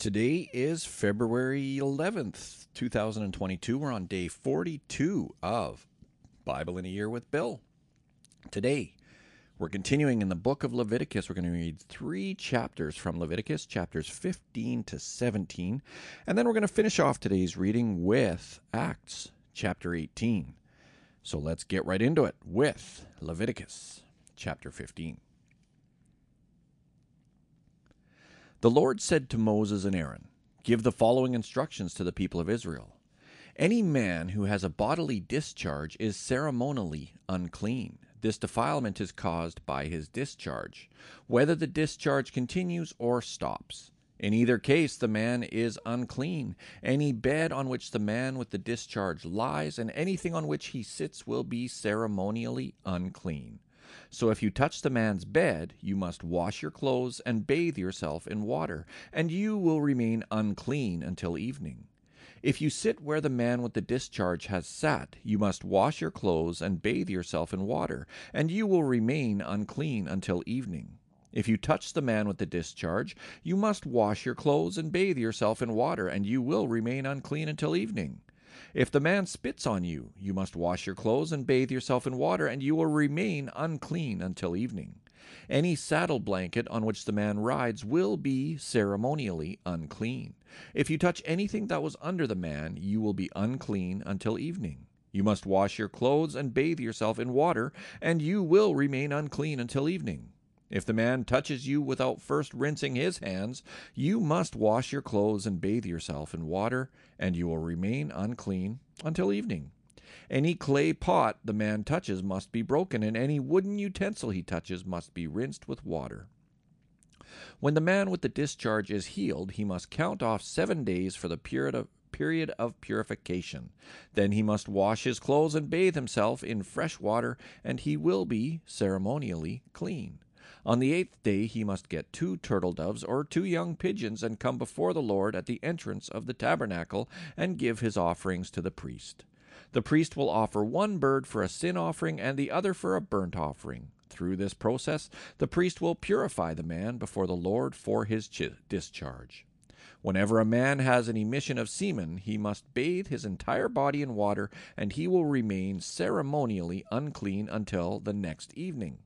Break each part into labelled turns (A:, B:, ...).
A: Today is February 11th, 2022. We're on day 42 of Bible in a Year with Bill. Today, we're continuing in the book of Leviticus. We're going to read three chapters from Leviticus, chapters 15 to 17. And then we're going to finish off today's reading with Acts, chapter 18. So let's get right into it with Leviticus, chapter 15. The Lord said to Moses and Aaron, Give the following instructions to the people of Israel. Any man who has a bodily discharge is ceremonially unclean. This defilement is caused by his discharge, whether the discharge continues or stops. In either case, the man is unclean. Any bed on which the man with the discharge lies and anything on which he sits will be ceremonially unclean. So if you touch the man's bed, you must wash your clothes and bathe yourself in water, and you will remain unclean until evening. If you sit where the man with the discharge has sat, you must wash your clothes and bathe yourself in water, and you will remain unclean until evening. If you touch the man with the discharge, you must wash your clothes and bathe yourself in water, and you will remain unclean until evening. If the man spits on you, you must wash your clothes and bathe yourself in water, and you will remain unclean until evening. Any saddle blanket on which the man rides will be ceremonially unclean. If you touch anything that was under the man, you will be unclean until evening. You must wash your clothes and bathe yourself in water, and you will remain unclean until evening. If the man touches you without first rinsing his hands, you must wash your clothes and bathe yourself in water, and you will remain unclean until evening. Any clay pot the man touches must be broken, and any wooden utensil he touches must be rinsed with water. When the man with the discharge is healed, he must count off seven days for the period of, period of purification. Then he must wash his clothes and bathe himself in fresh water, and he will be ceremonially clean. On the eighth day he must get two turtle doves or two young pigeons and come before the Lord at the entrance of the tabernacle and give his offerings to the priest. The priest will offer one bird for a sin offering and the other for a burnt offering. Through this process, the priest will purify the man before the Lord for his discharge. Whenever a man has an emission of semen, he must bathe his entire body in water, and he will remain ceremonially unclean until the next evening.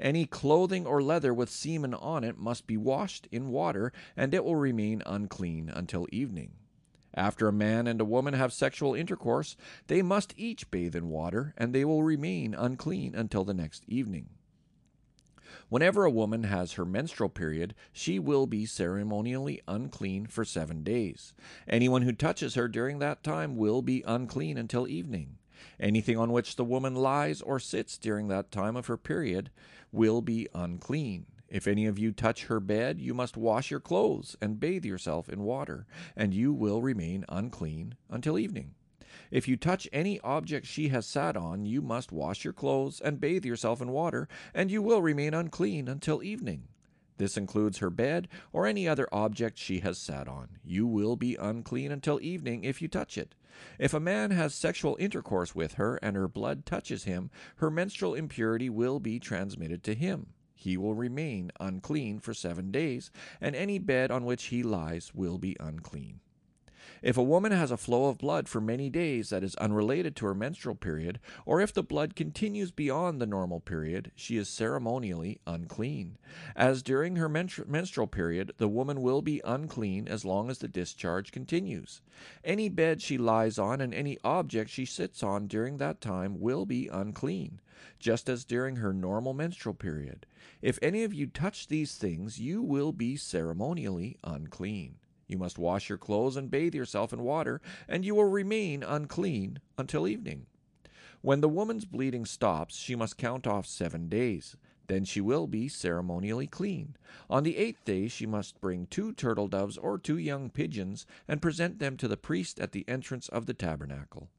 A: Any clothing or leather with semen on it must be washed in water, and it will remain unclean until evening. After a man and a woman have sexual intercourse, they must each bathe in water, and they will remain unclean until the next evening. Whenever a woman has her menstrual period, she will be ceremonially unclean for seven days. Anyone who touches her during that time will be unclean until evening. Anything on which the woman lies or sits during that time of her period will be unclean. If any of you touch her bed, you must wash your clothes and bathe yourself in water, and you will remain unclean until evening. If you touch any object she has sat on, you must wash your clothes and bathe yourself in water, and you will remain unclean until evening. This includes her bed or any other object she has sat on. You will be unclean until evening if you touch it. If a man has sexual intercourse with her and her blood touches him, her menstrual impurity will be transmitted to him. He will remain unclean for seven days, and any bed on which he lies will be unclean. If a woman has a flow of blood for many days that is unrelated to her menstrual period, or if the blood continues beyond the normal period, she is ceremonially unclean. As during her menstrual period, the woman will be unclean as long as the discharge continues. Any bed she lies on and any object she sits on during that time will be unclean, just as during her normal menstrual period. If any of you touch these things, you will be ceremonially unclean. You must wash your clothes and bathe yourself in water, and you will remain unclean until evening. When the woman's bleeding stops, she must count off seven days. Then she will be ceremonially clean. On the eighth day she must bring two turtle doves or two young pigeons and present them to the priest at the entrance of the tabernacle.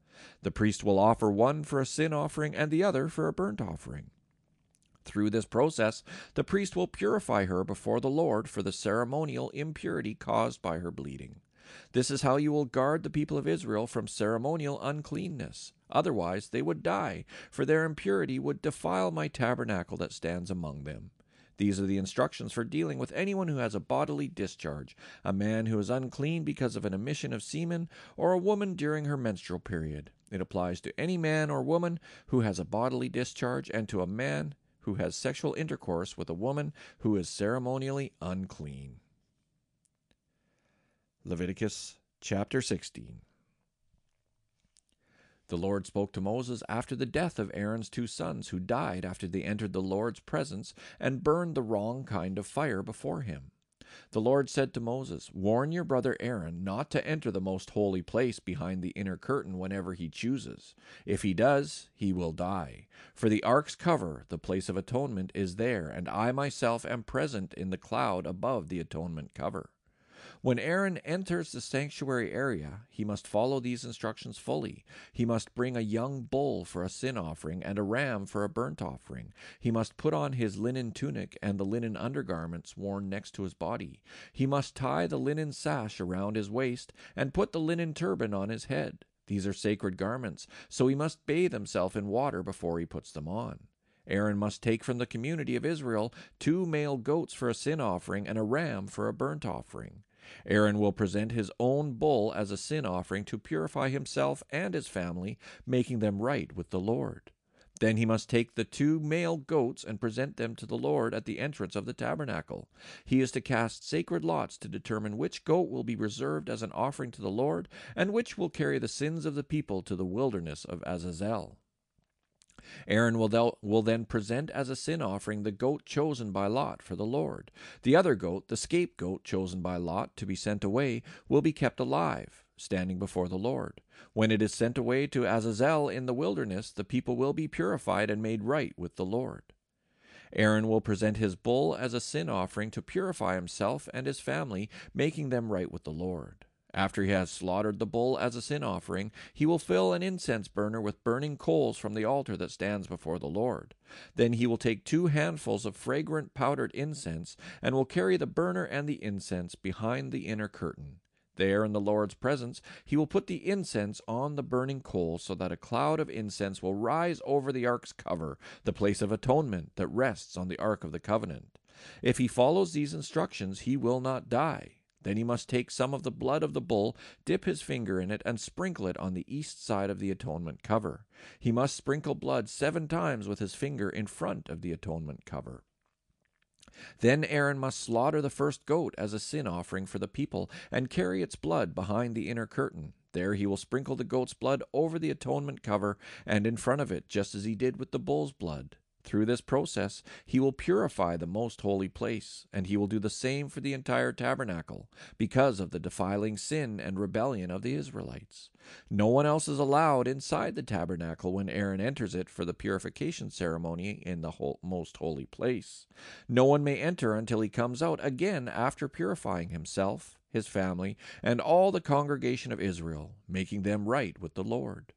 A: The priest will offer one for a sin offering and the other for a burnt offering. Through this process, the priest will purify her before the Lord for the ceremonial impurity caused by her bleeding. This is how you will guard the people of Israel from ceremonial uncleanness. Otherwise they would die, for their impurity would defile my tabernacle that stands among them. These are the instructions for dealing with anyone who has a bodily discharge, a man who is unclean because of an emission of semen, or a woman during her menstrual period. It applies to any man or woman who has a bodily discharge and to a man who has sexual intercourse with a woman who is ceremonially unclean. Leviticus chapter 16. The Lord spoke to Moses after the death of Aaron's two sons, who died after they entered the Lord's presence and burned the wrong kind of fire before him. The Lord said to Moses, Warn your brother Aaron not to enter the most holy place behind the inner curtain whenever he chooses. If he does, he will die. For the ark's cover, the place of atonement, is there, and I myself am present in the cloud above the atonement cover. When Aaron enters the sanctuary area, he must follow these instructions fully. He must bring a young bull for a sin offering and a ram for a burnt offering. He must put on his linen tunic and the linen undergarments worn next to his body. He must tie the linen sash around his waist and put the linen turban on his head. These are sacred garments, so he must bathe himself in water before he puts them on. Aaron must take from the community of Israel two male goats for a sin offering and a ram for a burnt offering. Aaron will present his own bull as a sin offering to purify himself and his family, making them right with the Lord. Then he must take the two male goats and present them to the Lord at the entrance of the tabernacle. He is to cast sacred lots to determine which goat will be reserved as an offering to the Lord, and which will carry the sins of the people to the wilderness of Azazel. Aaron will, will then present as a sin offering the goat chosen by Lot for the Lord. The other goat, the scapegoat chosen by Lot to be sent away, will be kept alive, standing before the Lord. When it is sent away to Azazel in the wilderness, the people will be purified and made right with the Lord. Aaron will present his bull as a sin offering to purify himself and his family, making them right with the Lord. After he has slaughtered the bull as a sin offering, he will fill an incense burner with burning coals from the altar that stands before the Lord. Then he will take two handfuls of fragrant powdered incense, and will carry the burner and the incense behind the inner curtain. There, in the Lord's presence, he will put the incense on the burning coals, so that a cloud of incense will rise over the ark's cover, the place of atonement that rests on the ark of the covenant. If he follows these instructions, he will not die. Then he must take some of the blood of the bull, dip his finger in it, and sprinkle it on the east side of the atonement cover. He must sprinkle blood seven times with his finger in front of the atonement cover. Then Aaron must slaughter the first goat as a sin offering for the people, and carry its blood behind the inner curtain. There he will sprinkle the goat's blood over the atonement cover and in front of it, just as he did with the bull's blood. Through this process, he will purify the most holy place, and he will do the same for the entire tabernacle, because of the defiling sin and rebellion of the Israelites. No one else is allowed inside the tabernacle when Aaron enters it for the purification ceremony in the most holy place. No one may enter until he comes out again after purifying himself, his family, and all the congregation of Israel, making them right with the Lord.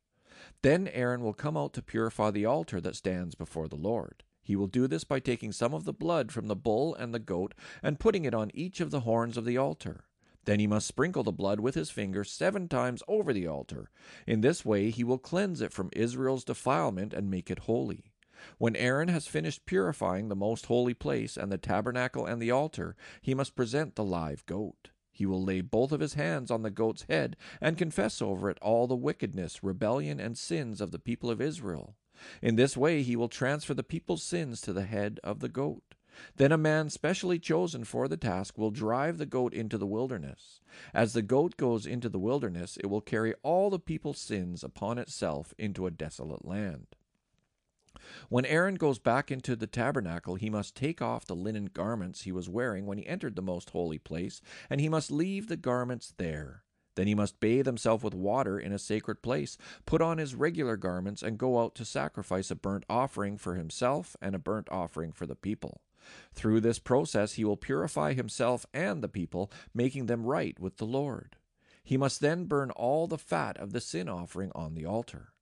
A: Then Aaron will come out to purify the altar that stands before the Lord. He will do this by taking some of the blood from the bull and the goat and putting it on each of the horns of the altar. Then he must sprinkle the blood with his finger seven times over the altar. In this way he will cleanse it from Israel's defilement and make it holy. When Aaron has finished purifying the most holy place and the tabernacle and the altar, he must present the live goat. He will lay both of his hands on the goat's head and confess over it all the wickedness, rebellion, and sins of the people of Israel. In this way he will transfer the people's sins to the head of the goat. Then a man specially chosen for the task will drive the goat into the wilderness. As the goat goes into the wilderness, it will carry all the people's sins upon itself into a desolate land. When Aaron goes back into the tabernacle, he must take off the linen garments he was wearing when he entered the most holy place, and he must leave the garments there. Then he must bathe himself with water in a sacred place, put on his regular garments, and go out to sacrifice a burnt offering for himself and a burnt offering for the people. Through this process, he will purify himself and the people, making them right with the Lord. He must then burn all the fat of the sin offering on the altar.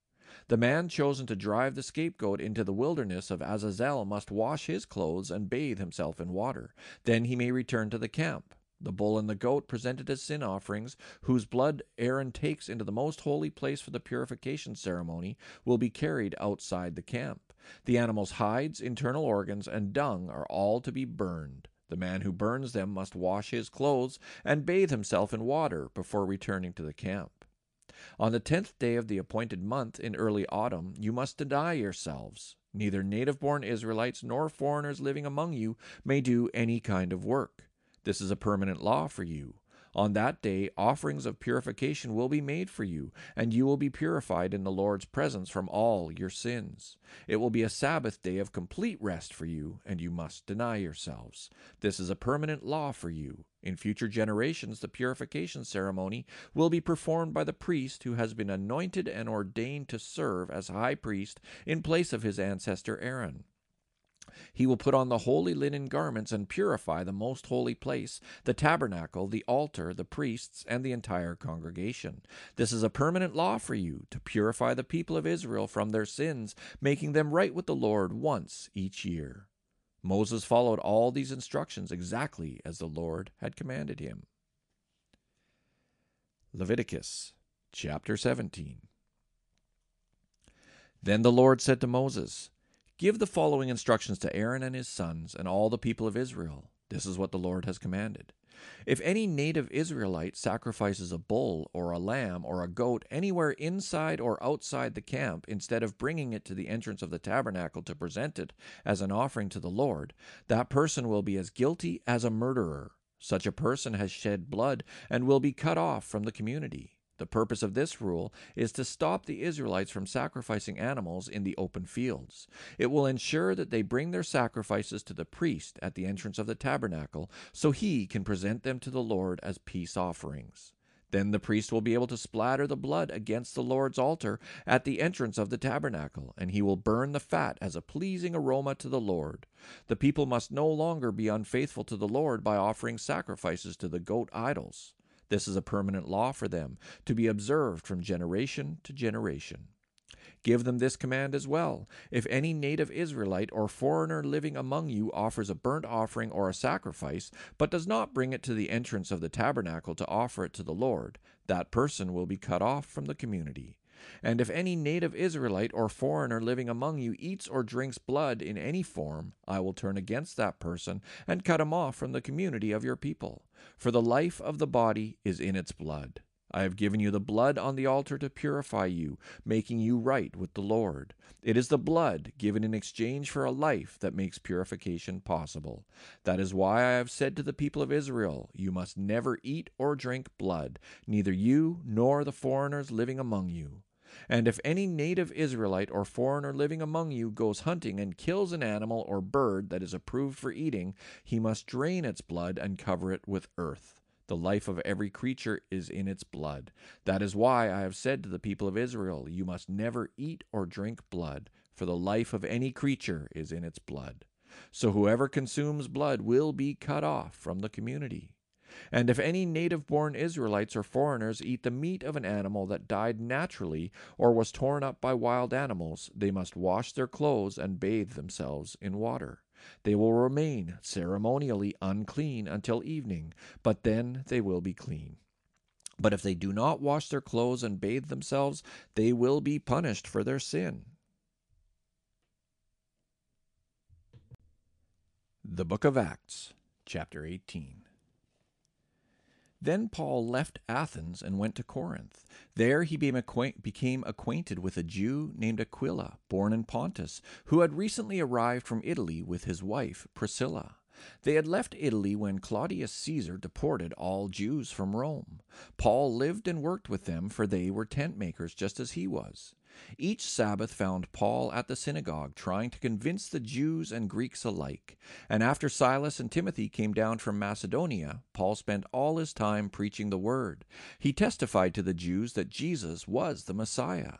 A: The man chosen to drive the scapegoat into the wilderness of Azazel must wash his clothes and bathe himself in water. Then he may return to the camp. The bull and the goat presented as sin offerings, whose blood Aaron takes into the most holy place for the purification ceremony, will be carried outside the camp. The animal's hides, internal organs, and dung are all to be burned. The man who burns them must wash his clothes and bathe himself in water before returning to the camp. On the tenth day of the appointed month in early autumn, you must deny yourselves. Neither native born Israelites nor foreigners living among you may do any kind of work. This is a permanent law for you. On that day, offerings of purification will be made for you, and you will be purified in the Lord's presence from all your sins. It will be a Sabbath day of complete rest for you, and you must deny yourselves. This is a permanent law for you. In future generations, the purification ceremony will be performed by the priest who has been anointed and ordained to serve as high priest in place of his ancestor Aaron. He will put on the holy linen garments and purify the most holy place, the tabernacle, the altar, the priests, and the entire congregation. This is a permanent law for you, to purify the people of Israel from their sins, making them right with the Lord once each year. Moses followed all these instructions exactly as the Lord had commanded him. Leviticus chapter 17 Then the Lord said to Moses, Give the following instructions to Aaron and his sons and all the people of Israel. This is what the Lord has commanded. If any native Israelite sacrifices a bull or a lamb or a goat anywhere inside or outside the camp, instead of bringing it to the entrance of the tabernacle to present it as an offering to the Lord, that person will be as guilty as a murderer. Such a person has shed blood and will be cut off from the community. The purpose of this rule is to stop the Israelites from sacrificing animals in the open fields. It will ensure that they bring their sacrifices to the priest at the entrance of the tabernacle, so he can present them to the Lord as peace offerings. Then the priest will be able to splatter the blood against the Lord's altar at the entrance of the tabernacle, and he will burn the fat as a pleasing aroma to the Lord. The people must no longer be unfaithful to the Lord by offering sacrifices to the goat idols. This is a permanent law for them, to be observed from generation to generation. Give them this command as well. If any native Israelite or foreigner living among you offers a burnt offering or a sacrifice, but does not bring it to the entrance of the tabernacle to offer it to the Lord, that person will be cut off from the community. And if any native Israelite or foreigner living among you eats or drinks blood in any form, I will turn against that person and cut him off from the community of your people. For the life of the body is in its blood. I have given you the blood on the altar to purify you, making you right with the Lord. It is the blood given in exchange for a life that makes purification possible. That is why I have said to the people of Israel, You must never eat or drink blood, neither you nor the foreigners living among you. And if any native Israelite or foreigner living among you goes hunting and kills an animal or bird that is approved for eating, he must drain its blood and cover it with earth. The life of every creature is in its blood. That is why I have said to the people of Israel, You must never eat or drink blood, for the life of any creature is in its blood. So whoever consumes blood will be cut off from the community. And if any native born Israelites or foreigners eat the meat of an animal that died naturally or was torn up by wild animals, they must wash their clothes and bathe themselves in water. They will remain ceremonially unclean until evening, but then they will be clean. But if they do not wash their clothes and bathe themselves, they will be punished for their sin. The Book of Acts, chapter 18. Then Paul left Athens and went to Corinth. There he became acquainted with a Jew named Aquila, born in Pontus, who had recently arrived from Italy with his wife Priscilla. They had left Italy when Claudius Caesar deported all Jews from Rome. Paul lived and worked with them, for they were tent makers just as he was. Each Sabbath found Paul at the synagogue, trying to convince the Jews and Greeks alike. And after Silas and Timothy came down from Macedonia, Paul spent all his time preaching the word. He testified to the Jews that Jesus was the Messiah.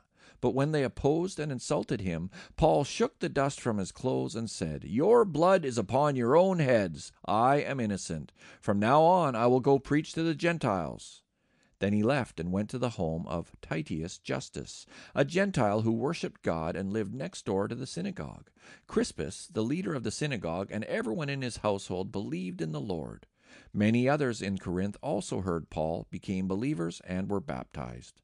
A: But when they opposed and insulted him, Paul shook the dust from his clothes and said, Your blood is upon your own heads. I am innocent. From now on I will go preach to the Gentiles. Then he left and went to the home of Titius Justus, a Gentile who worshipped God and lived next door to the synagogue. Crispus, the leader of the synagogue, and everyone in his household believed in the Lord. Many others in Corinth also heard Paul, became believers, and were baptized.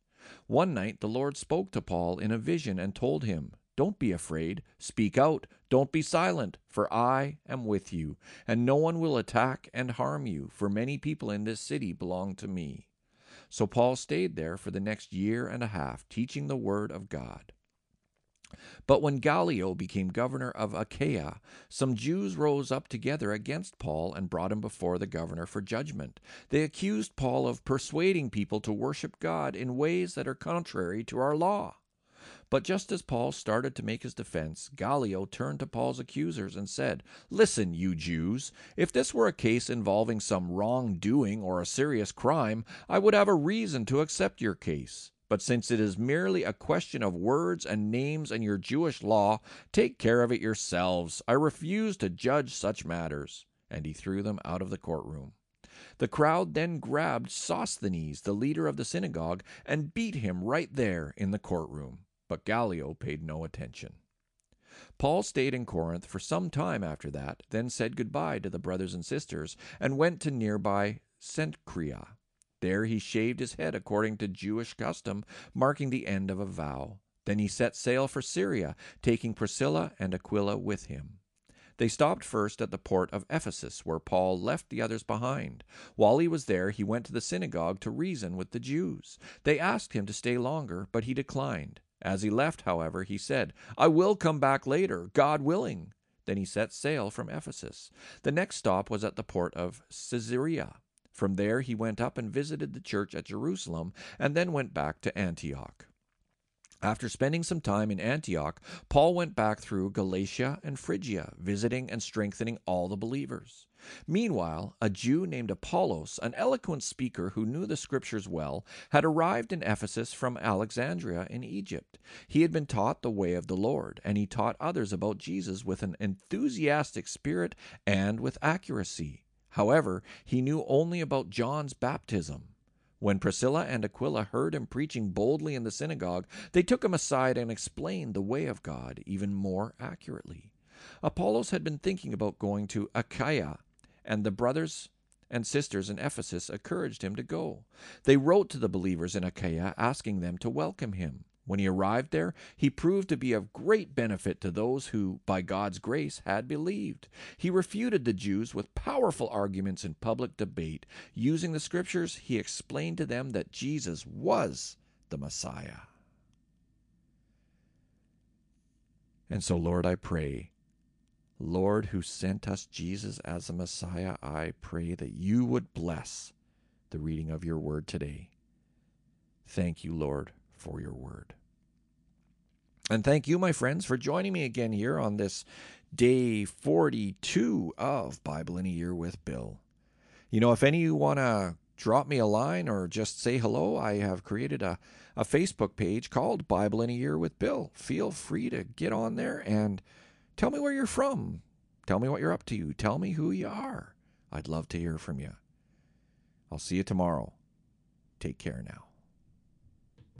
A: One night the Lord spoke to Paul in a vision and told him, Don't be afraid, speak out, don't be silent, for I am with you, and no one will attack and harm you, for many people in this city belong to me. So Paul stayed there for the next year and a half, teaching the word of God. But when Gallio became governor of Achaia, some Jews rose up together against Paul and brought him before the governor for judgment. They accused Paul of persuading people to worship God in ways that are contrary to our law. But just as Paul started to make his defense, Gallio turned to Paul's accusers and said, Listen, you Jews, if this were a case involving some wrongdoing or a serious crime, I would have a reason to accept your case. But since it is merely a question of words and names and your Jewish law, take care of it yourselves. I refuse to judge such matters. And he threw them out of the courtroom. The crowd then grabbed Sosthenes, the leader of the synagogue, and beat him right there in the courtroom but Gallio paid no attention. Paul stayed in Corinth for some time after that, then said goodbye to the brothers and sisters, and went to nearby Cenchrea. There he shaved his head according to Jewish custom, marking the end of a vow. Then he set sail for Syria, taking Priscilla and Aquila with him. They stopped first at the port of Ephesus, where Paul left the others behind. While he was there, he went to the synagogue to reason with the Jews. They asked him to stay longer, but he declined. As he left, however, he said, I will come back later, God willing. Then he set sail from Ephesus. The next stop was at the port of Caesarea. From there he went up and visited the church at Jerusalem, and then went back to Antioch. After spending some time in Antioch, Paul went back through Galatia and Phrygia, visiting and strengthening all the believers. Meanwhile, a Jew named Apollos, an eloquent speaker who knew the Scriptures well, had arrived in Ephesus from Alexandria in Egypt. He had been taught the way of the Lord, and he taught others about Jesus with an enthusiastic spirit and with accuracy. However, he knew only about John's baptism. When Priscilla and Aquila heard him preaching boldly in the synagogue, they took him aside and explained the way of God even more accurately. Apollos had been thinking about going to Achaia, and the brothers and sisters in Ephesus encouraged him to go. They wrote to the believers in Achaia asking them to welcome him. When he arrived there, he proved to be of great benefit to those who, by God's grace, had believed. He refuted the Jews with powerful arguments in public debate. Using the scriptures, he explained to them that Jesus was the Messiah. And so, Lord, I pray, Lord, who sent us Jesus as a Messiah, I pray that you would bless the reading of your word today. Thank you, Lord, for your word. And thank you, my friends, for joining me again here on this day 42 of Bible in a Year with Bill. You know, if any of you want to drop me a line or just say hello, I have created a, a Facebook page called Bible in a Year with Bill. Feel free to get on there and tell me where you're from. Tell me what you're up to. Tell me who you are. I'd love to hear from you. I'll see you tomorrow. Take care now.